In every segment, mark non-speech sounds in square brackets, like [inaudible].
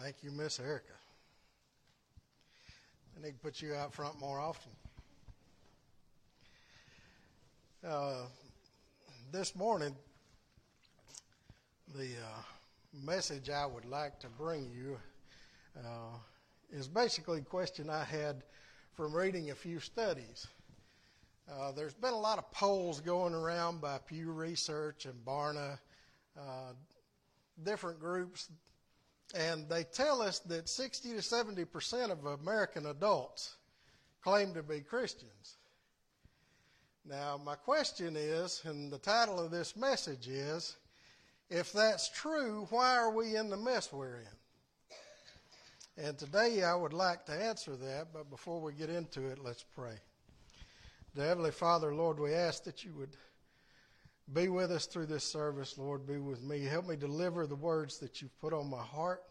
Thank you, Miss Erica. I need to put you out front more often. Uh, this morning, the uh, message I would like to bring you uh, is basically a question I had from reading a few studies. Uh, there's been a lot of polls going around by Pew Research and Barna, uh, different groups, and they tell us that 60 to 70 percent of American adults claim to be Christians. Now, my question is, and the title of this message is, if that's true, why are we in the mess we're in? And today I would like to answer that, but before we get into it, let's pray. Heavenly Father, Lord, we ask that you would be with us through this service, Lord. Be with me. Help me deliver the words that you've put on my heart.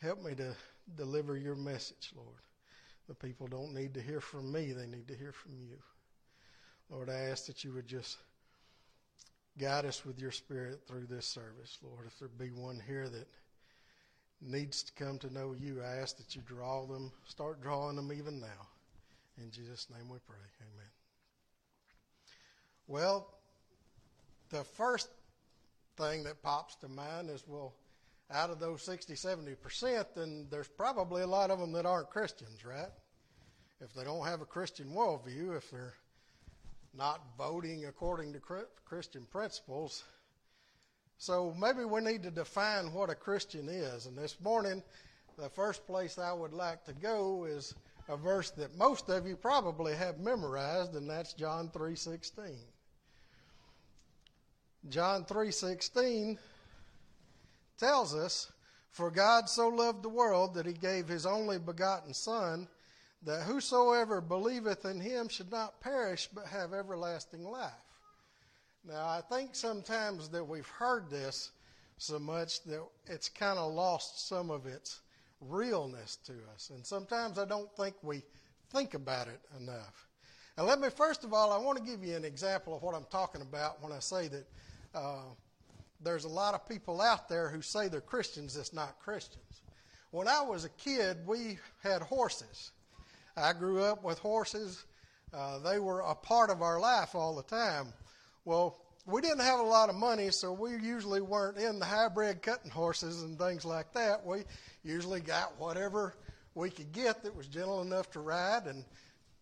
Help me to deliver your message, Lord. The people don't need to hear from me, they need to hear from you. Lord, I ask that you would just guide us with your spirit through this service. Lord, if there be one here that needs to come to know you, I ask that you draw them, start drawing them even now. In Jesus' name we pray. Amen. Well, the first thing that pops to mind is well, out of those 60, 70%, then there's probably a lot of them that aren't Christians, right? If they don't have a Christian worldview, if they're not voting according to Christian principles. So maybe we need to define what a Christian is. And this morning, the first place I would like to go is a verse that most of you probably have memorized, and that's John 3:16. John 3:16 tells us, "For God so loved the world that he gave his only begotten son, that whosoever believeth in him should not perish but have everlasting life. Now, I think sometimes that we've heard this so much that it's kind of lost some of its realness to us. And sometimes I don't think we think about it enough. And let me, first of all, I want to give you an example of what I'm talking about when I say that uh, there's a lot of people out there who say they're Christians that's not Christians. When I was a kid, we had horses. I grew up with horses. Uh, they were a part of our life all the time. Well, we didn't have a lot of money, so we usually weren't in the hybrid cutting horses and things like that. We usually got whatever we could get that was gentle enough to ride and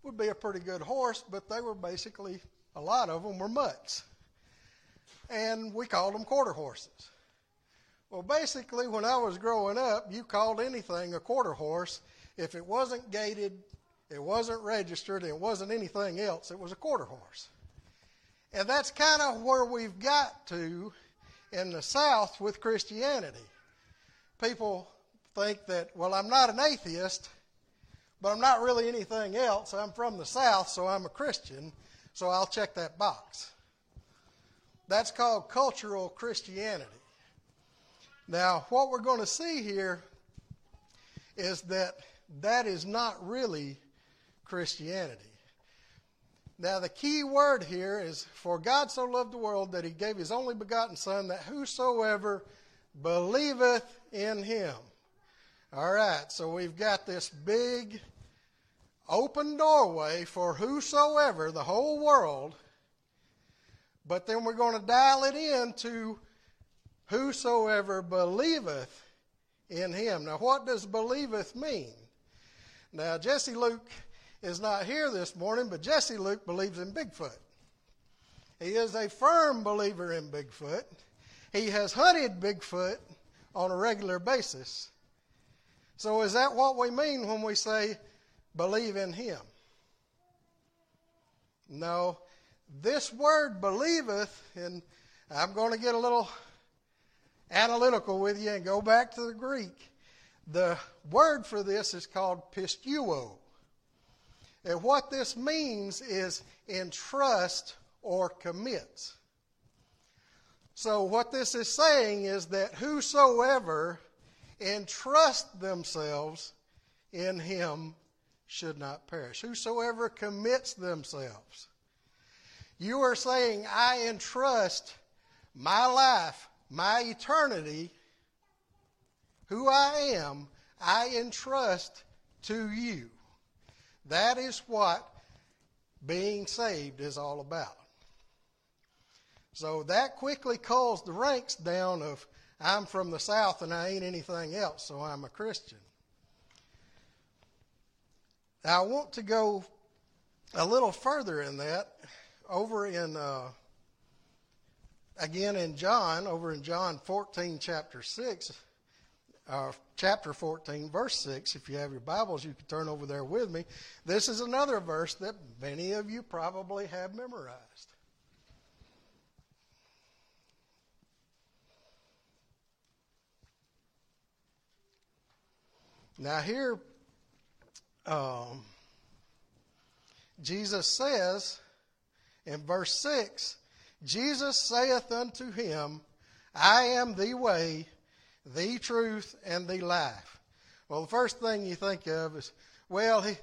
would be a pretty good horse, but they were basically, a lot of them were mutts. And we called them quarter horses. Well, basically, when I was growing up, you called anything a quarter horse if it wasn't gaited it wasn't registered, it wasn't anything else. It was a quarter horse. And that's kind of where we've got to in the South with Christianity. People think that, well, I'm not an atheist, but I'm not really anything else. I'm from the South, so I'm a Christian, so I'll check that box. That's called cultural Christianity. Now, what we're going to see here is that that is not really Christianity. Now, the key word here is For God so loved the world that he gave his only begotten Son, that whosoever believeth in him. All right, so we've got this big open doorway for whosoever, the whole world, but then we're going to dial it in to whosoever believeth in him. Now, what does believeth mean? Now, Jesse Luke is not here this morning, but Jesse Luke believes in Bigfoot. He is a firm believer in Bigfoot. He has hunted Bigfoot on a regular basis. So, is that what we mean when we say believe in him? No. This word believeth, and I'm going to get a little analytical with you and go back to the Greek. The word for this is called pisteuo. And what this means is entrust or commit. So, what this is saying is that whosoever entrust themselves in him should not perish. Whosoever commits themselves. You are saying, I entrust my life, my eternity. who I am, I entrust to you. That is what being saved is all about. So that quickly calls the ranks down of I'm from the South and I ain't anything else, so I'm a Christian. Now, I want to go a little further in that over in, uh, again in John, over in John 14, chapter 6, uh, chapter 14, verse 6. If you have your Bibles, you can turn over there with me. This is another verse that many of you probably have memorized. Now, here, um, Jesus says in verse 6 Jesus saith unto him, I am the way, the truth, and the life. Well, the first thing you think of is, well, he,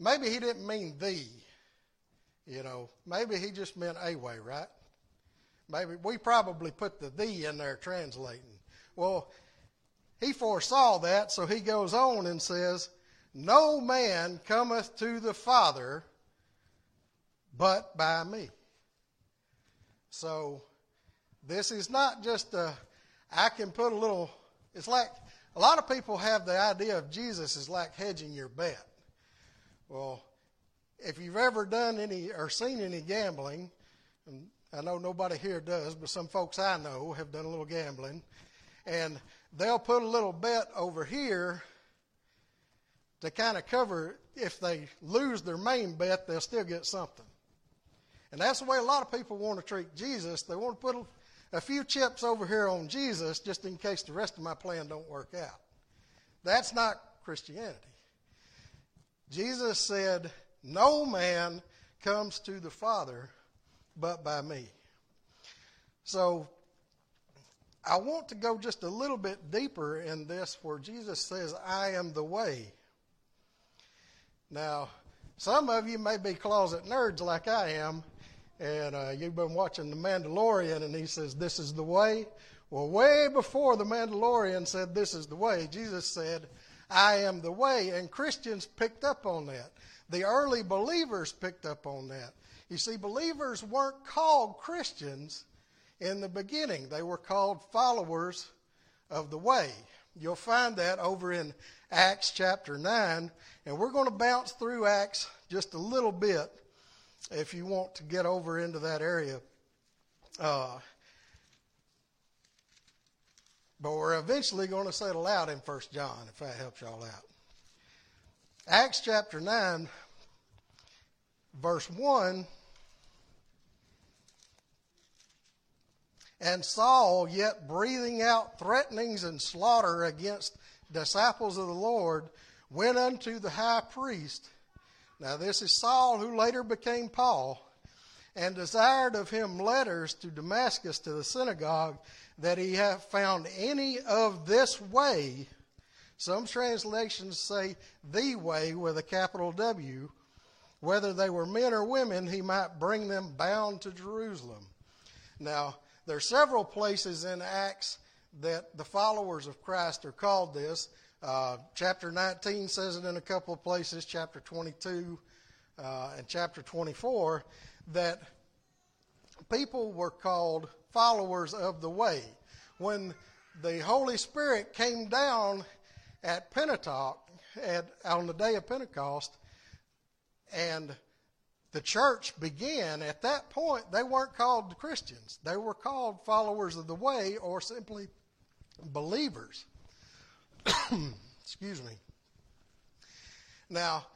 maybe he didn't mean the. You know, maybe he just meant a way, right? Maybe we probably put the the in there translating. Well, he foresaw that, so he goes on and says, No man cometh to the Father but by me. So this is not just a, I can put a little, it's like a lot of people have the idea of Jesus is like hedging your bet. Well, if you've ever done any or seen any gambling, and I know nobody here does, but some folks I know have done a little gambling, and they'll put a little bet over here to kind of cover if they lose their main bet, they'll still get something. And that's the way a lot of people want to treat Jesus. They want to put a, few chips over here on Jesus just in case the rest of my plan don't work out. That's not Christianity. Jesus said, No man comes to the Father but by me. So I want to go just a little bit deeper in this where Jesus says, I am the way. Now, some of you may be closet nerds like I am, and uh, you've been watching The Mandalorian, and he says, This is the way. Well, way before The Mandalorian said, This is the way, Jesus said, I am the way. And Christians picked up on that. The early believers picked up on that. You see, believers weren't called Christians in the beginning. They were called followers of the way. You'll find that over in Acts chapter 9. And we're going to bounce through Acts just a little bit if you want to get over into that area. Uh, but we're eventually going to settle out in First John, if that helps y'all out. Acts chapter 9, verse 1 And Saul, yet breathing out threatenings and slaughter against disciples of the Lord, went unto the high priest. Now, this is Saul, who later became Paul, and desired of him letters to Damascus to the synagogue that he have found any of this way. Some translations say the way with a capital W. Whether they were men or women, he might bring them bound to Jerusalem. Now, there are several places in Acts that the followers of Christ are called this. Uh, chapter 19 says it in a couple of places, chapter 22 uh, and chapter 24, that people were called followers of the way. When the Holy Spirit came down at Pentecost, at, on the day of Pentecost, and the church began, at that point, they weren't called Christians. They were called followers of the way or simply believers. [coughs] Excuse me. Now,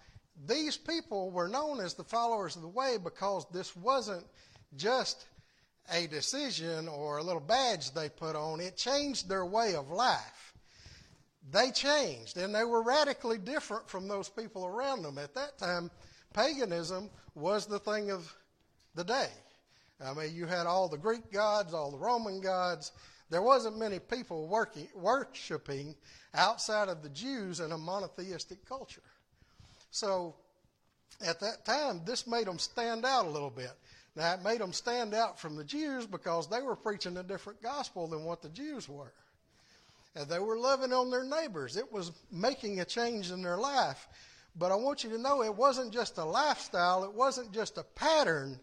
these people were known as the followers of the way because this wasn't just a decision or a little badge they put on, it changed their way of life. They changed, and they were radically different from those people around them. At that time, paganism was the thing of the day. I mean, you had all the Greek gods, all the Roman gods. There wasn't many people working, worshiping outside of the Jews in a monotheistic culture. So at that time, this made them stand out a little bit. Now, it made them stand out from the Jews because they were preaching a different gospel than what the Jews were. and they were loving on their neighbors. It was making a change in their life. But I want you to know it wasn't just a lifestyle, it wasn't just a pattern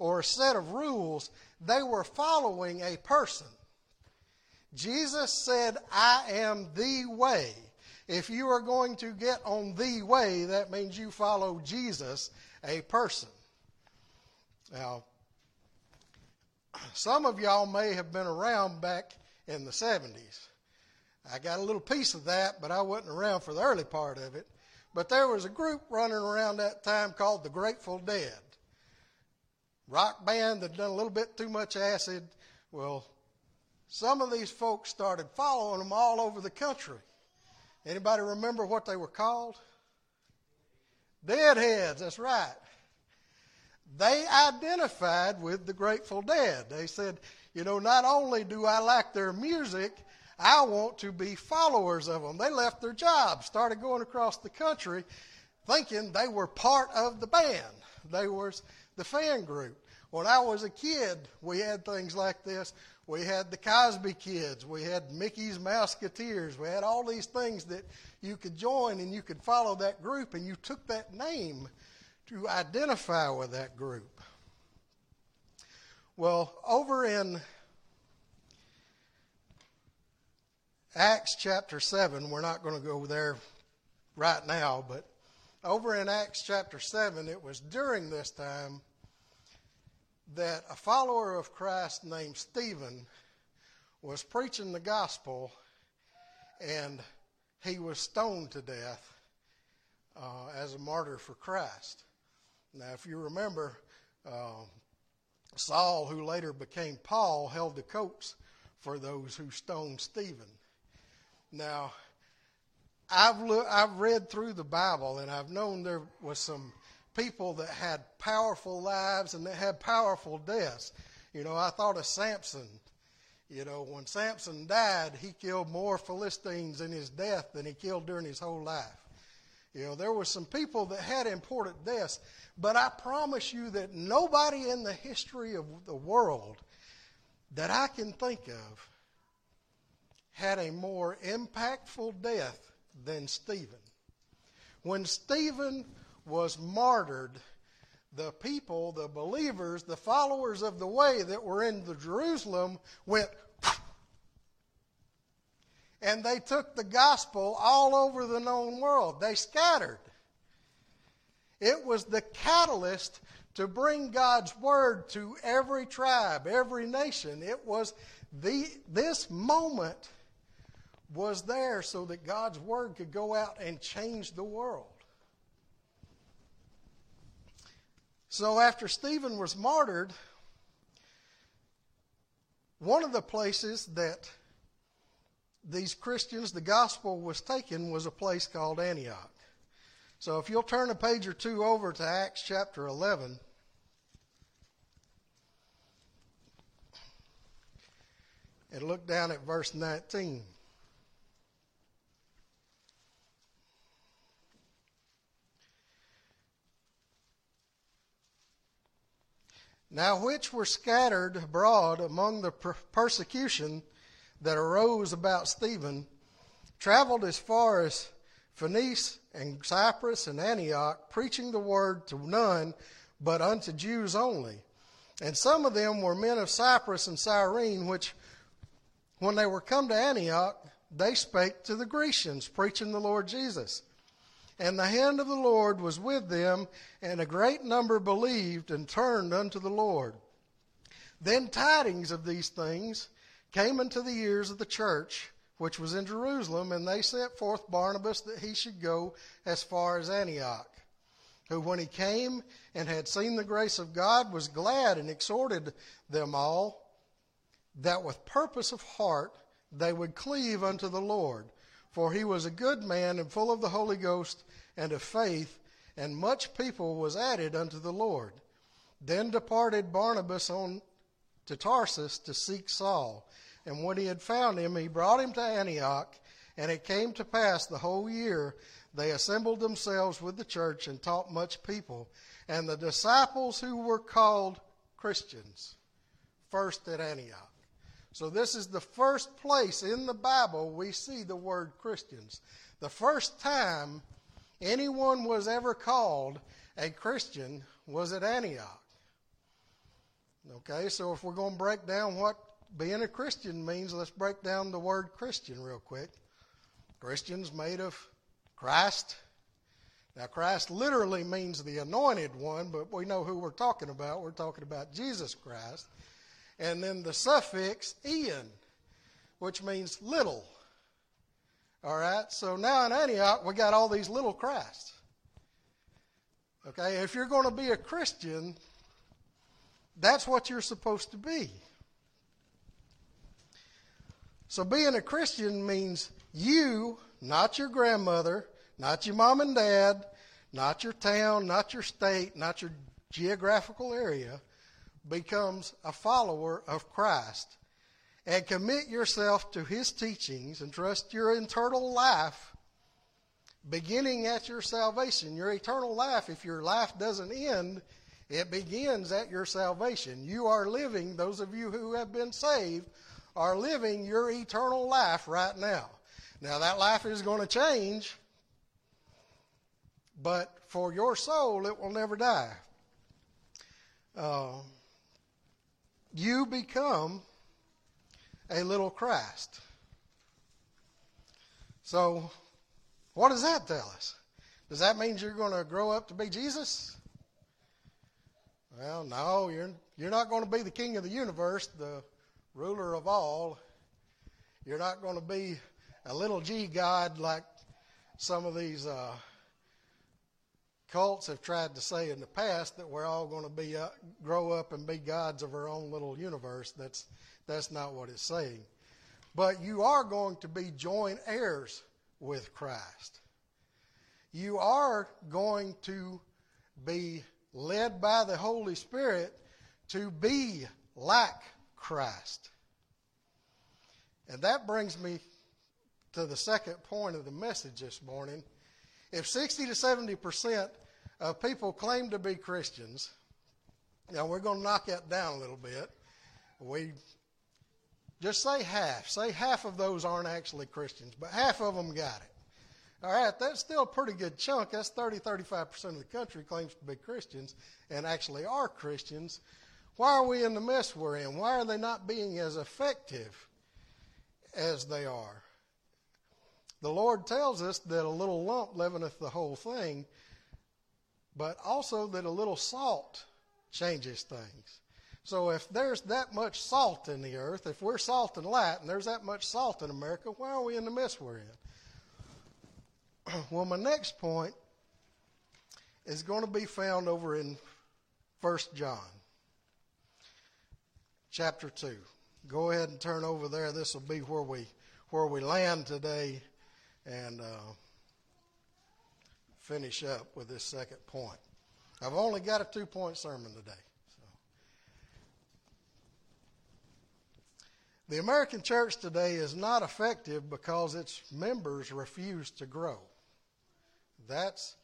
or a set of rules. They were following a person. Jesus said, I am the way. If you are going to get on the way, that means you follow Jesus, a person. Now, some of y'all may have been around back in the 70s. I got a little piece of that, but I wasn't around for the early part of it. But there was a group running around that time called the Grateful Dead. Rock band that done a little bit too much acid. Well, some of these folks started following them all over the country. Anybody remember what they were called? Deadheads, that's right. They identified with the Grateful Dead. They said, you know, not only do I like their music, I want to be followers of them. They left their jobs, started going across the country thinking they were part of the band. They were the fan group. When I was a kid, we had things like this. We had the Cosby Kids. We had Mickey's Mouseketeers. We had all these things that you could join and you could follow that group, and you took that name to identify with that group. Well, over in Acts chapter 7, we're not going to go there right now, but over in Acts chapter 7, it was during this time that a follower of Christ named Stephen was preaching the gospel and he was stoned to death uh, as a martyr for Christ. Now, if you remember, uh, Saul, who later became Paul, held the coats for those who stoned Stephen. Now, I've look, I've read through the Bible and I've known there was some people that had powerful lives and that had powerful deaths. You know, I thought of Samson. You know, when Samson died, he killed more Philistines in his death than he killed during his whole life. You know, there were some people that had important deaths, but I promise you that nobody in the history of the world that I can think of had a more impactful death than Stephen. When Stephen was martyred, the people, the believers, the followers of the way that were in the Jerusalem went and they took the gospel all over the known world. They scattered. It was the catalyst to bring God's word to every tribe, every nation. It was the this moment was there so that God's word could go out and change the world. So after Stephen was martyred, one of the places that these Christians, the gospel was taken, was a place called Antioch. So if you'll turn a page or two over to Acts chapter 11. And look down at verse 19. Now, which were scattered abroad among the persecution that arose about Stephen, traveled as far as Phoenice and Cyprus and Antioch, preaching the word to none but unto Jews only. And some of them were men of Cyprus and Cyrene, which, when they were come to Antioch, they spake to the Grecians, preaching the Lord Jesus. And the hand of the Lord was with them, and a great number believed and turned unto the Lord. Then tidings of these things came unto the ears of the church, which was in Jerusalem, and they sent forth Barnabas that he should go as far as Antioch. Who, when he came and had seen the grace of God, was glad and exhorted them all that with purpose of heart they would cleave unto the Lord. For he was a good man and full of the Holy Ghost and of faith, and much people was added unto the Lord. Then departed Barnabas on to Tarsus to seek Saul. And when he had found him, he brought him to Antioch. And it came to pass the whole year they assembled themselves with the church and taught much people. And the disciples who were called Christians first at Antioch. So, this is the first place in the Bible we see the word Christians. The first time anyone was ever called a Christian was at Antioch. Okay, so if we're going to break down what being a Christian means, let's break down the word Christian real quick. Christians made of Christ. Now, Christ literally means the anointed one, but we know who we're talking about. We're talking about Jesus Christ. And then the suffix Ian, which means little. All right, so now in Antioch, we got all these little Christs. Okay, if you're going to be a Christian, that's what you're supposed to be. So being a Christian means you, not your grandmother, not your mom and dad, not your town, not your state, not your geographical area, becomes a follower of Christ and commit yourself to his teachings and trust your eternal life beginning at your salvation. Your eternal life, if your life doesn't end, it begins at your salvation. You are living, those of you who have been saved, are living your eternal life right now. Now, that life is going to change, but for your soul, it will never die. Uh, you become a little Christ. So, what does that tell us? Does that mean you're going to grow up to be Jesus? Well, no, you're, you're not going to be the king of the universe, the ruler of all. You're not going to be a little g God like some of these uh, cults have tried to say in the past that we're all going to be uh, grow up and be gods of our own little universe. That's that's not what it's saying. But you are going to be joint heirs with Christ. You are going to be led by the Holy Spirit to be like Christ. And that brings me to the second point of the message this morning. If 60 to 70 percent of people claim to be Christians, now we're going to knock that down a little bit. We just say half. Say half of those aren't actually Christians, but half of them got it. All right, that's still a pretty good chunk. That's 30, 35% of the country claims to be Christians and actually are Christians. Why are we in the mess we're in? Why are they not being as effective as they are? The Lord tells us that a little lump leaveneth the whole thing, but also that a little salt changes things. So if there's that much salt in the earth, if we're salt and light, and there's that much salt in America, why are we in the mess we're in? [clears throat] well, my next point is going to be found over in 1 John chapter 2. Go ahead and turn over there. This will be where we where we land today and uh, finish up with this second point. I've only got a two point sermon today. So. The American church today is not effective because its members refuse to grow. That's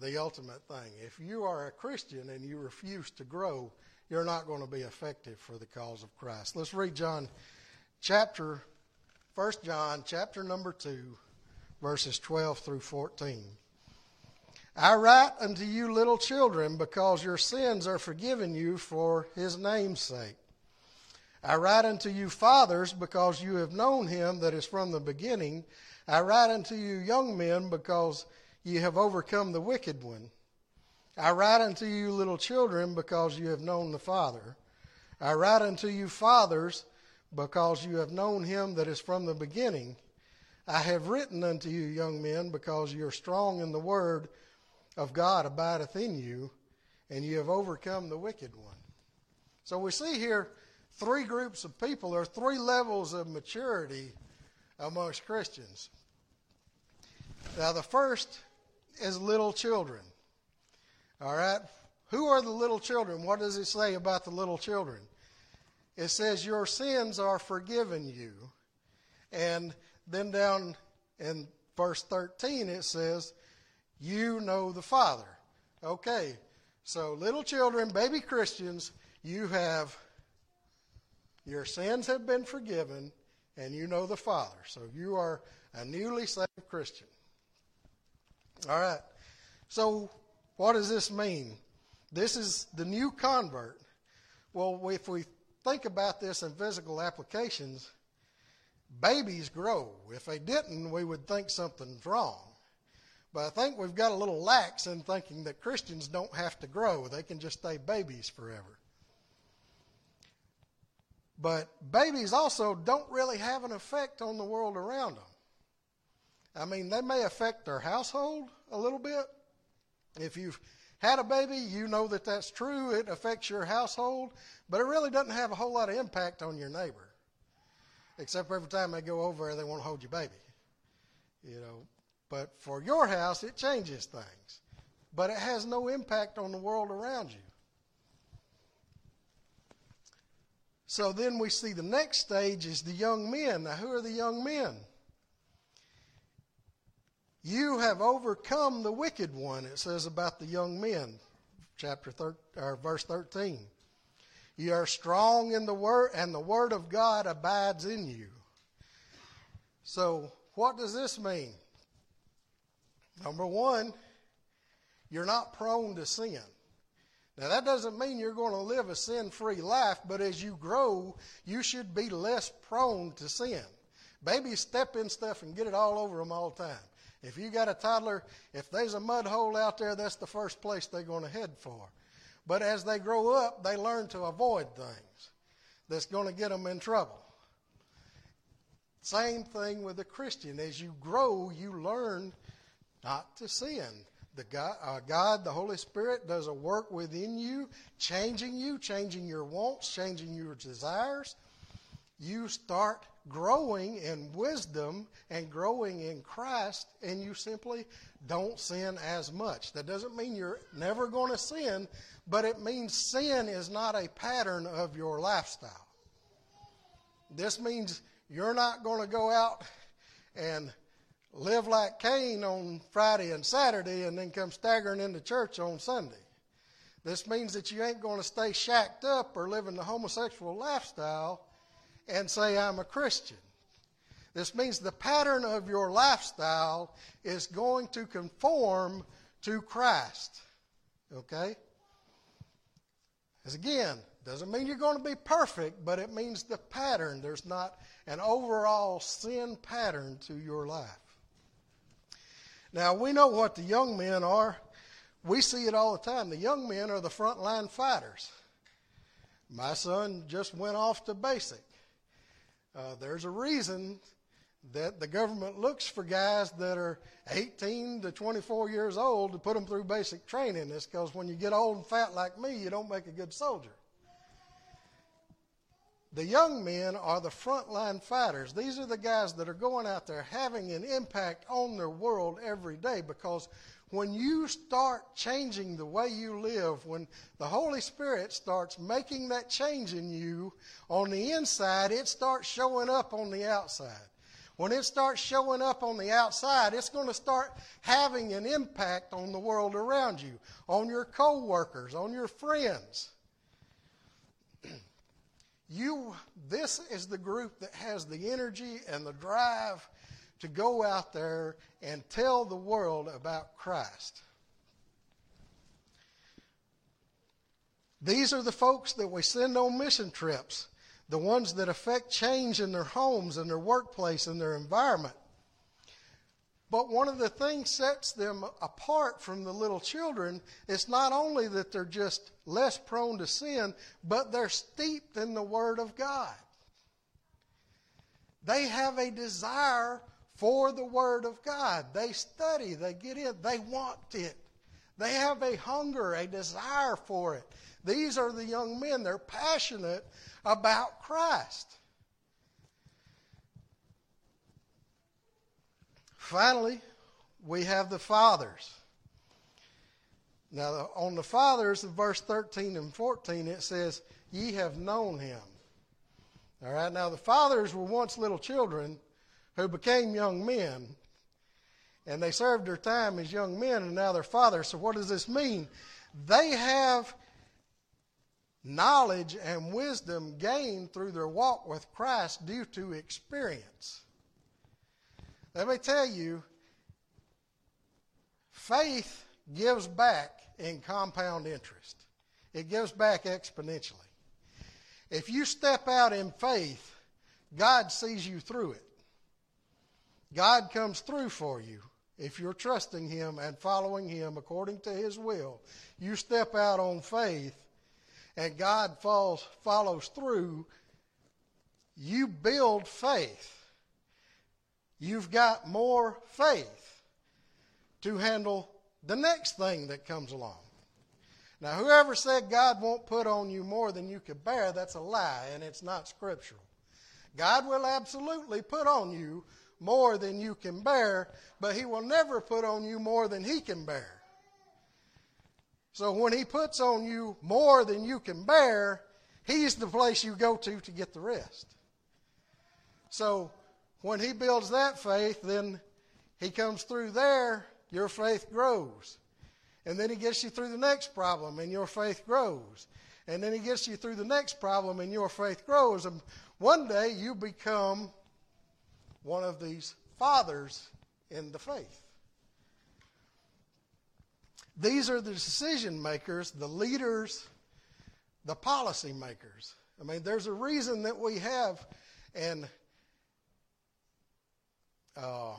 the ultimate thing. If you are a Christian and you refuse to grow, you're not going to be effective for the cause of Christ. Let's read John chapter 1 John chapter number 2 verses 12 through 14. I write unto you little children because your sins are forgiven you for his name's sake. I write unto you fathers because you have known him that is from the beginning. I write unto you young men because ye have overcome the wicked one. I write unto you little children because you have known the Father. I write unto you fathers because you have known him that is from the beginning. I have written unto you young men because you are strong in the word of God abideth in you, and you have overcome the wicked one. So we see here three groups of people, or three levels of maturity amongst Christians. Now, the first is little children. All right? Who are the little children? What does it say about the little children? It says, Your sins are forgiven you. And then down in verse 13, it says, You know the Father. Okay, so little children, baby Christians, you have Your sins have been forgiven, and you know the Father. So you are a newly saved Christian. All right. So, what does this mean? This is the new convert. Well, if we think about this in physical applications, babies grow. If they didn't, we would think something's wrong. But I think we've got a little lax in thinking that Christians don't have to grow, they can just stay babies forever. But babies also don't really have an effect on the world around them. I mean, they may affect their household a little bit. If you've had a baby, you know that that's true. It affects your household, but it really doesn't have a whole lot of impact on your neighbor. Except every time they go over there, they want to hold your baby. You know, but for your house, it changes things. But it has no impact on the world around you. So then we see the next stage is the young men. Now, who are the young men? You have overcome the wicked one, it says about the young men, chapter thir- or verse 13. You are strong in the word, and the word of God abides in you. So, what does this mean? Number one, you're not prone to sin. Now, that doesn't mean you're going to live a sin free life, but as you grow, you should be less prone to sin. Babies step in stuff and get it all over them all the time. If you got a toddler, if there's a mud hole out there, that's the first place they're going to head for. But as they grow up, they learn to avoid things that's going to get them in trouble. Same thing with a Christian. As you grow, you learn not to sin. The God, uh, God, the Holy Spirit, does a work within you, changing you, changing your wants, changing your desires. You start growing in wisdom and growing in Christ, and you simply don't sin as much. That doesn't mean you're never going to sin, but it means sin is not a pattern of your lifestyle. This means you're not going to go out and live like Cain on Friday and Saturday and then come staggering into church on Sunday. This means that you ain't going to stay shacked up or living the homosexual lifestyle and say, I'm a Christian. This means the pattern of your lifestyle is going to conform to Christ. Okay? As again, doesn't mean you're going to be perfect, but it means the pattern. There's not an overall sin pattern to your life. Now, we know what the young men are. We see it all the time. The young men are the frontline fighters. My son just went off to basic. Uh, there's a reason that the government looks for guys that are 18 to 24 years old to put them through basic training. It's because when you get old and fat like me, you don't make a good soldier. The young men are the frontline fighters. These are the guys that are going out there having an impact on their world every day because when you start changing the way you live, when the Holy Spirit starts making that change in you on the inside, it starts showing up on the outside. When it starts showing up on the outside, it's going to start having an impact on the world around you, on your coworkers, on your friends. [clears throat] You, this is the group that has the energy and the drive to go out there and tell the world about Christ. These are the folks that we send on mission trips, the ones that affect change in their homes and their workplace and their environment. But one of the things sets them apart from the little children is not only that they're just less prone to sin, but they're steeped in the Word of God. They have a desire for the Word of God. They study, they get in, they want it. They have a hunger, a desire for it. These are the young men. They're passionate about Christ. Finally, we have the fathers. Now, on the fathers, in verse 13 and 14, it says, Ye have known him. All right, now the fathers were once little children who became young men, and they served their time as young men, and now they're fathers. So, what does this mean? They have knowledge and wisdom gained through their walk with Christ due to experience. Let me tell you, faith gives back in compound interest, it gives back exponentially. If you step out in faith, God sees you through it. God comes through for you if you're trusting Him and following Him according to His will. You step out on faith and God falls, follows through. You build faith. You've got more faith to handle the next thing that comes along. Now, whoever said God won't put on you more than you could bear, that's a lie, and it's not scriptural. God will absolutely put on you more than you can bear, but He will never put on you more than He can bear. So when He puts on you more than you can bear, He's the place you go to to get the rest. So when He builds that faith, then He comes through there, your faith grows. And then He gets you through the next problem, and your faith grows. And then He gets you through the next problem, and your faith grows. And one day you become one of these fathers in the faith. These are the decision makers, the leaders, the policy makers. I mean, there's a reason that we have an uh,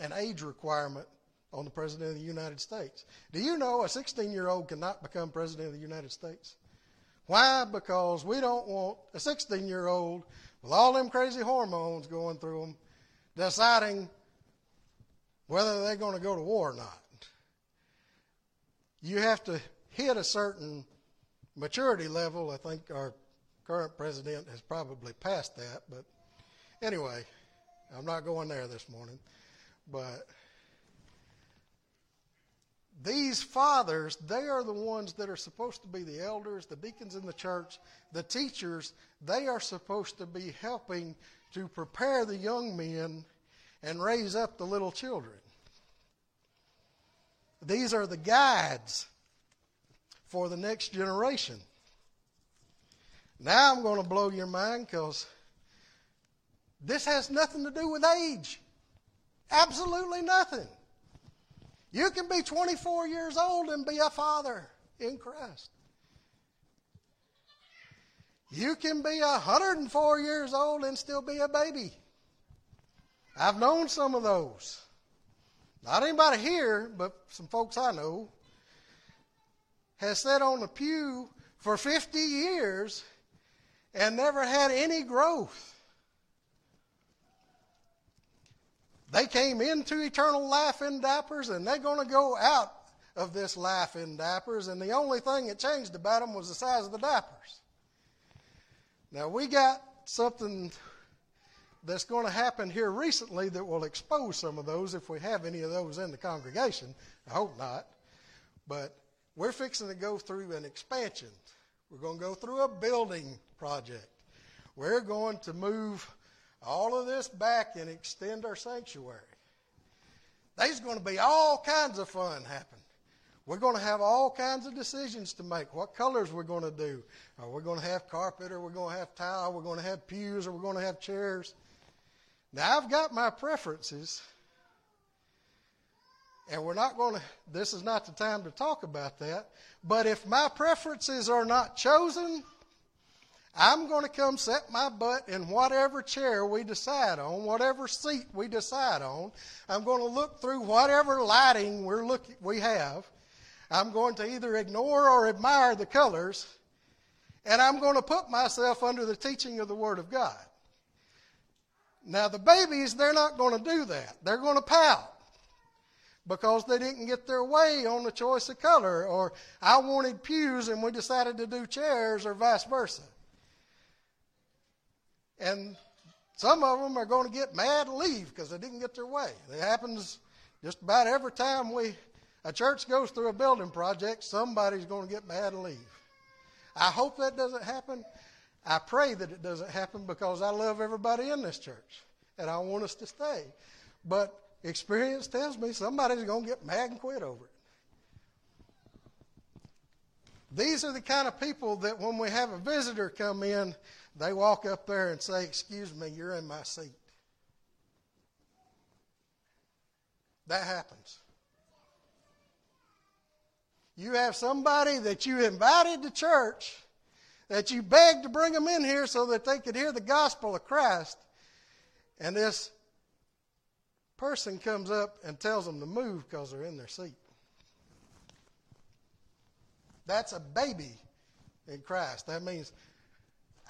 an age requirement on the President of the United States. Do you know a 16 year old cannot become President of the United States? Why? Because we don't want a 16 year old with all them crazy hormones going through them, deciding whether they're going to go to war or not. You have to hit a certain maturity level. I think our current president has probably passed that, but anyway, I'm not going there this morning. But these fathers, they are the ones that are supposed to be the elders, the deacons in the church, the teachers. They are supposed to be helping to prepare the young men and raise up the little children. These are the guides for the next generation. Now I'm going to blow your mind because this has nothing to do with age. Absolutely nothing. You can be 24 years old and be a father in Christ. You can be 104 years old and still be a baby. I've known some of those. Not anybody here, but some folks I know has sat on the pew for 50 years and never had any growth. They came into eternal life in diapers, and they're going to go out of this life in diapers, and the only thing that changed about them was the size of the diapers. Now, we got something that's going to happen here recently that will expose some of those if we have any of those in the congregation. I hope not. But we're fixing to go through an expansion. We're going to go through a building project. We're going to move all of this back and extend our sanctuary. There's going to be all kinds of fun happen. We're going to have all kinds of decisions to make. What colors we're going to do? Are we going to have carpet or we're going to have tile? We're going to have pews or we're going to have chairs? Now, I've got my preferences, and we're not going to, this is not the time to talk about that. But if my preferences are not chosen, I'm going to come set my butt in whatever chair we decide on, whatever seat we decide on. I'm going to look through whatever lighting we're look, we have. I'm going to either ignore or admire the colors, and I'm going to put myself under the teaching of the Word of God. Now, the babies, they're not going to do that. They're going to pout because they didn't get their way on the choice of color, or I wanted pews and we decided to do chairs, or vice versa. And some of them are going to get mad and leave because they didn't get their way. It happens just about every time we a church goes through a building project, somebody's going to get mad and leave. I hope that doesn't happen. I pray that it doesn't happen because I love everybody in this church and I want us to stay. But experience tells me somebody's going to get mad and quit over it. These are the kind of people that when we have a visitor come in, they walk up there and say, Excuse me, you're in my seat. That happens. You have somebody that you invited to church, that you begged to bring them in here so that they could hear the gospel of Christ, and this person comes up and tells them to move because they're in their seat. That's a baby in Christ. That means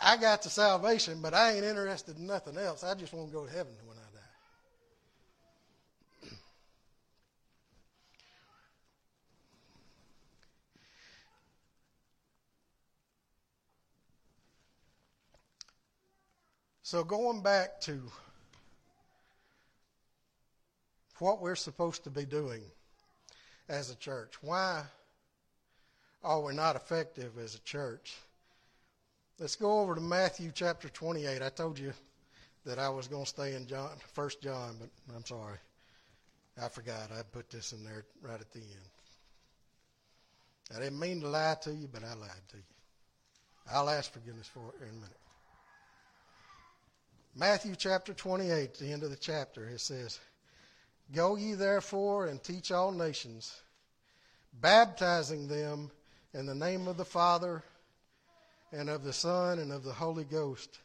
I got the salvation, but I ain't interested in nothing else. I just want to go to heaven when I die. So, going back to what we're supposed to be doing as a church, why are we're not effective as a church. Let's go over to Matthew chapter 28. I told you that I was going to stay in John, First John, but I'm sorry. I forgot. I put this in there right at the end. I didn't mean to lie to you, but I lied to you. I'll ask forgiveness for it in a minute. Matthew chapter 28, the end of the chapter, it says, Go ye therefore and teach all nations, baptizing them in the name of the Father and of the Son and of the Holy Ghost,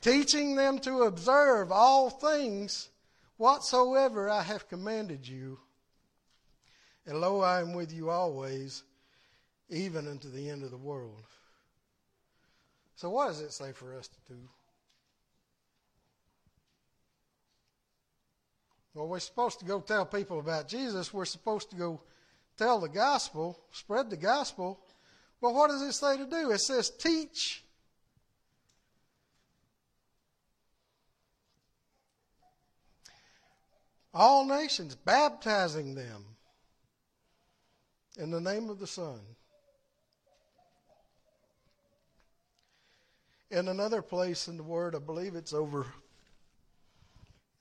teaching them to observe all things whatsoever I have commanded you. And lo, I am with you always, even unto the end of the world. So, what does it say for us to do? Well, we're supposed to go tell people about Jesus. We're supposed to go tell the gospel, spread the gospel. Well, what does it say to do? It says teach. All nations, baptizing them in the name of the Son. In another place in the Word, I believe it's over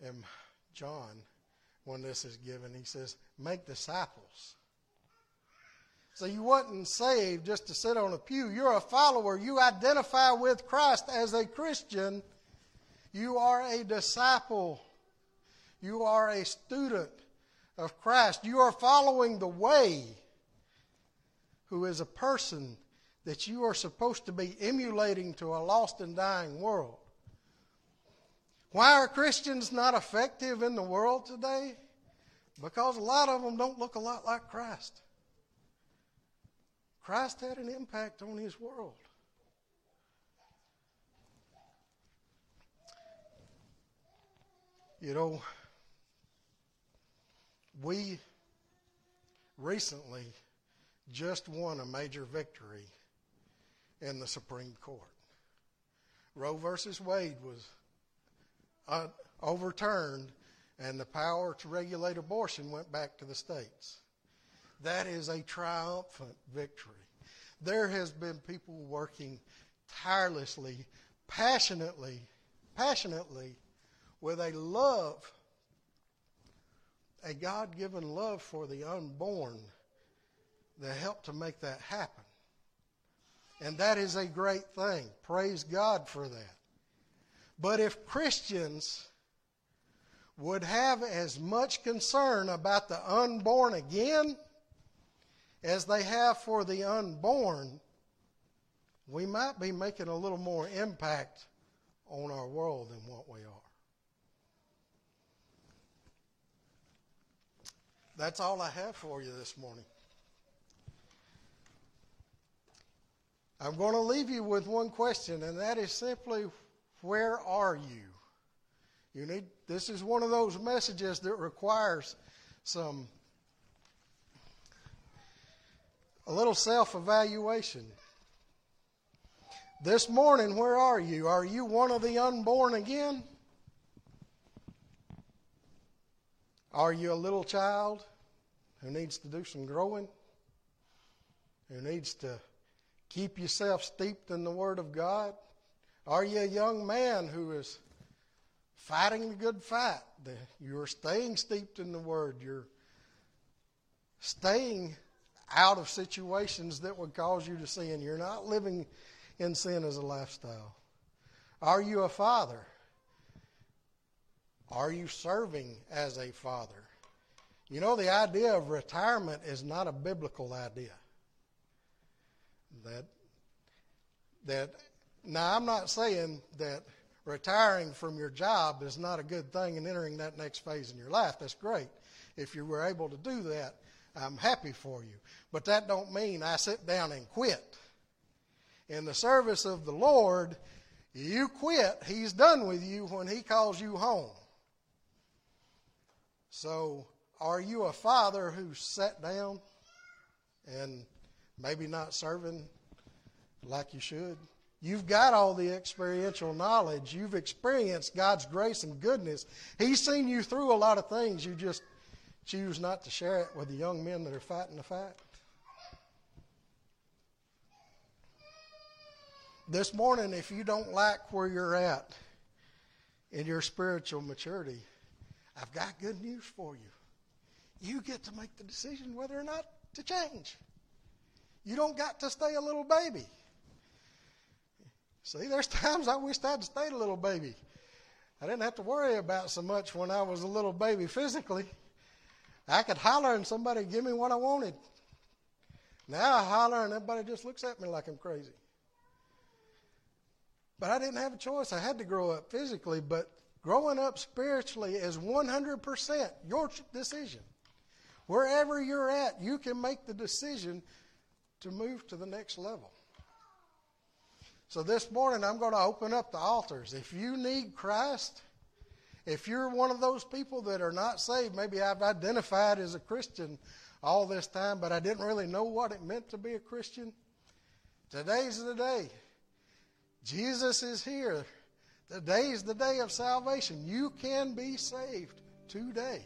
in John when this is given, he says, Make disciples so you wasn't saved just to sit on a pew. You're a follower. You identify with Christ as a Christian. You are a disciple. You are a student of Christ. You are following the way, who is a person that you are supposed to be emulating to a lost and dying world. Why are Christians not effective in the world today? Because a lot of them don't look a lot like Christ. Christ had an impact on his world. You know, we recently just won a major victory in the Supreme Court. Roe versus Wade was uh, overturned, and the power to regulate abortion went back to the states. That is a triumphant victory. There has been people working tirelessly, passionately, passionately with a love, a God given love for the unborn that helped to make that happen. And that is a great thing. Praise God for that. But if Christians would have as much concern about the unborn again as they have for the unborn, we might be making a little more impact on our world than what we are. That's all I have for you this morning. I'm going to leave you with one question, and that is simply where are you? You need this is one of those messages that requires some a little self evaluation. This morning, where are you? Are you one of the unborn again? Are you a little child who needs to do some growing? Who needs to keep yourself steeped in the Word of God? Are you a young man who is fighting the good fight? You're staying steeped in the Word. You're staying out of situations that would cause you to sin. You're not living in sin as a lifestyle. Are you a father? Are you serving as a father? You know, the idea of retirement is not a biblical idea. That, that, now I'm not saying that retiring from your job is not a good thing and entering that next phase in your life. That's great. If you were able to do that, I'm happy for you. But that don't mean I sit down and quit. In the service of the Lord, you quit. He's done with you when he calls you home. So, are you a father who sat down and maybe not serving like you should? You've got all the experiential knowledge. You've experienced God's grace and goodness. He's seen you through a lot of things. You just choose not to share it with the young men that are fighting the fight. This morning, if you don't like where you're at in your spiritual maturity, I've got good news for you. You get to make the decision whether or not to change. You don't got to stay a little baby. See, there's [laughs] times I wished I'd stayed a little baby. I didn't have to worry about so much when I was a little baby physically. I could holler and somebody give me what I wanted. Now I holler and everybody just looks at me like I'm crazy. But I didn't have a choice. I had to grow up physically, but growing up spiritually is 100% your decision. Wherever you're at, you can make the decision to move to the next level. So this morning, I'm going to open up the altars. If you need Christ, if you're one of those people that are not saved, maybe I've identified as a Christian all this time, but I didn't really know what it meant to be a Christian. Today's the day. Jesus is here. Today's the day of salvation. You can be saved today.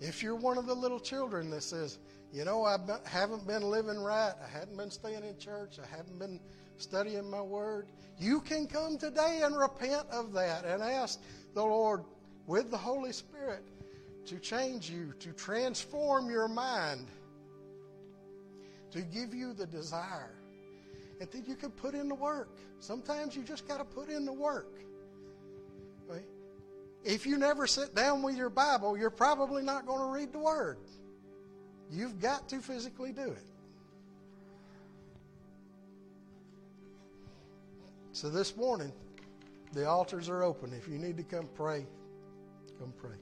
If you're one of the little children that says, you know, I haven't been living right. I hadn't been staying in church. I haven't been studying my word. You can come today and repent of that and ask the Lord with the Holy Spirit to change you, to transform your mind, to give you the desire. And then you can put in the work. Sometimes you just got to put in the work. If you never sit down with your Bible, you're probably not going to read the Word. You've got to physically do it. So this morning, the altars are open. If you need to come pray, come pray.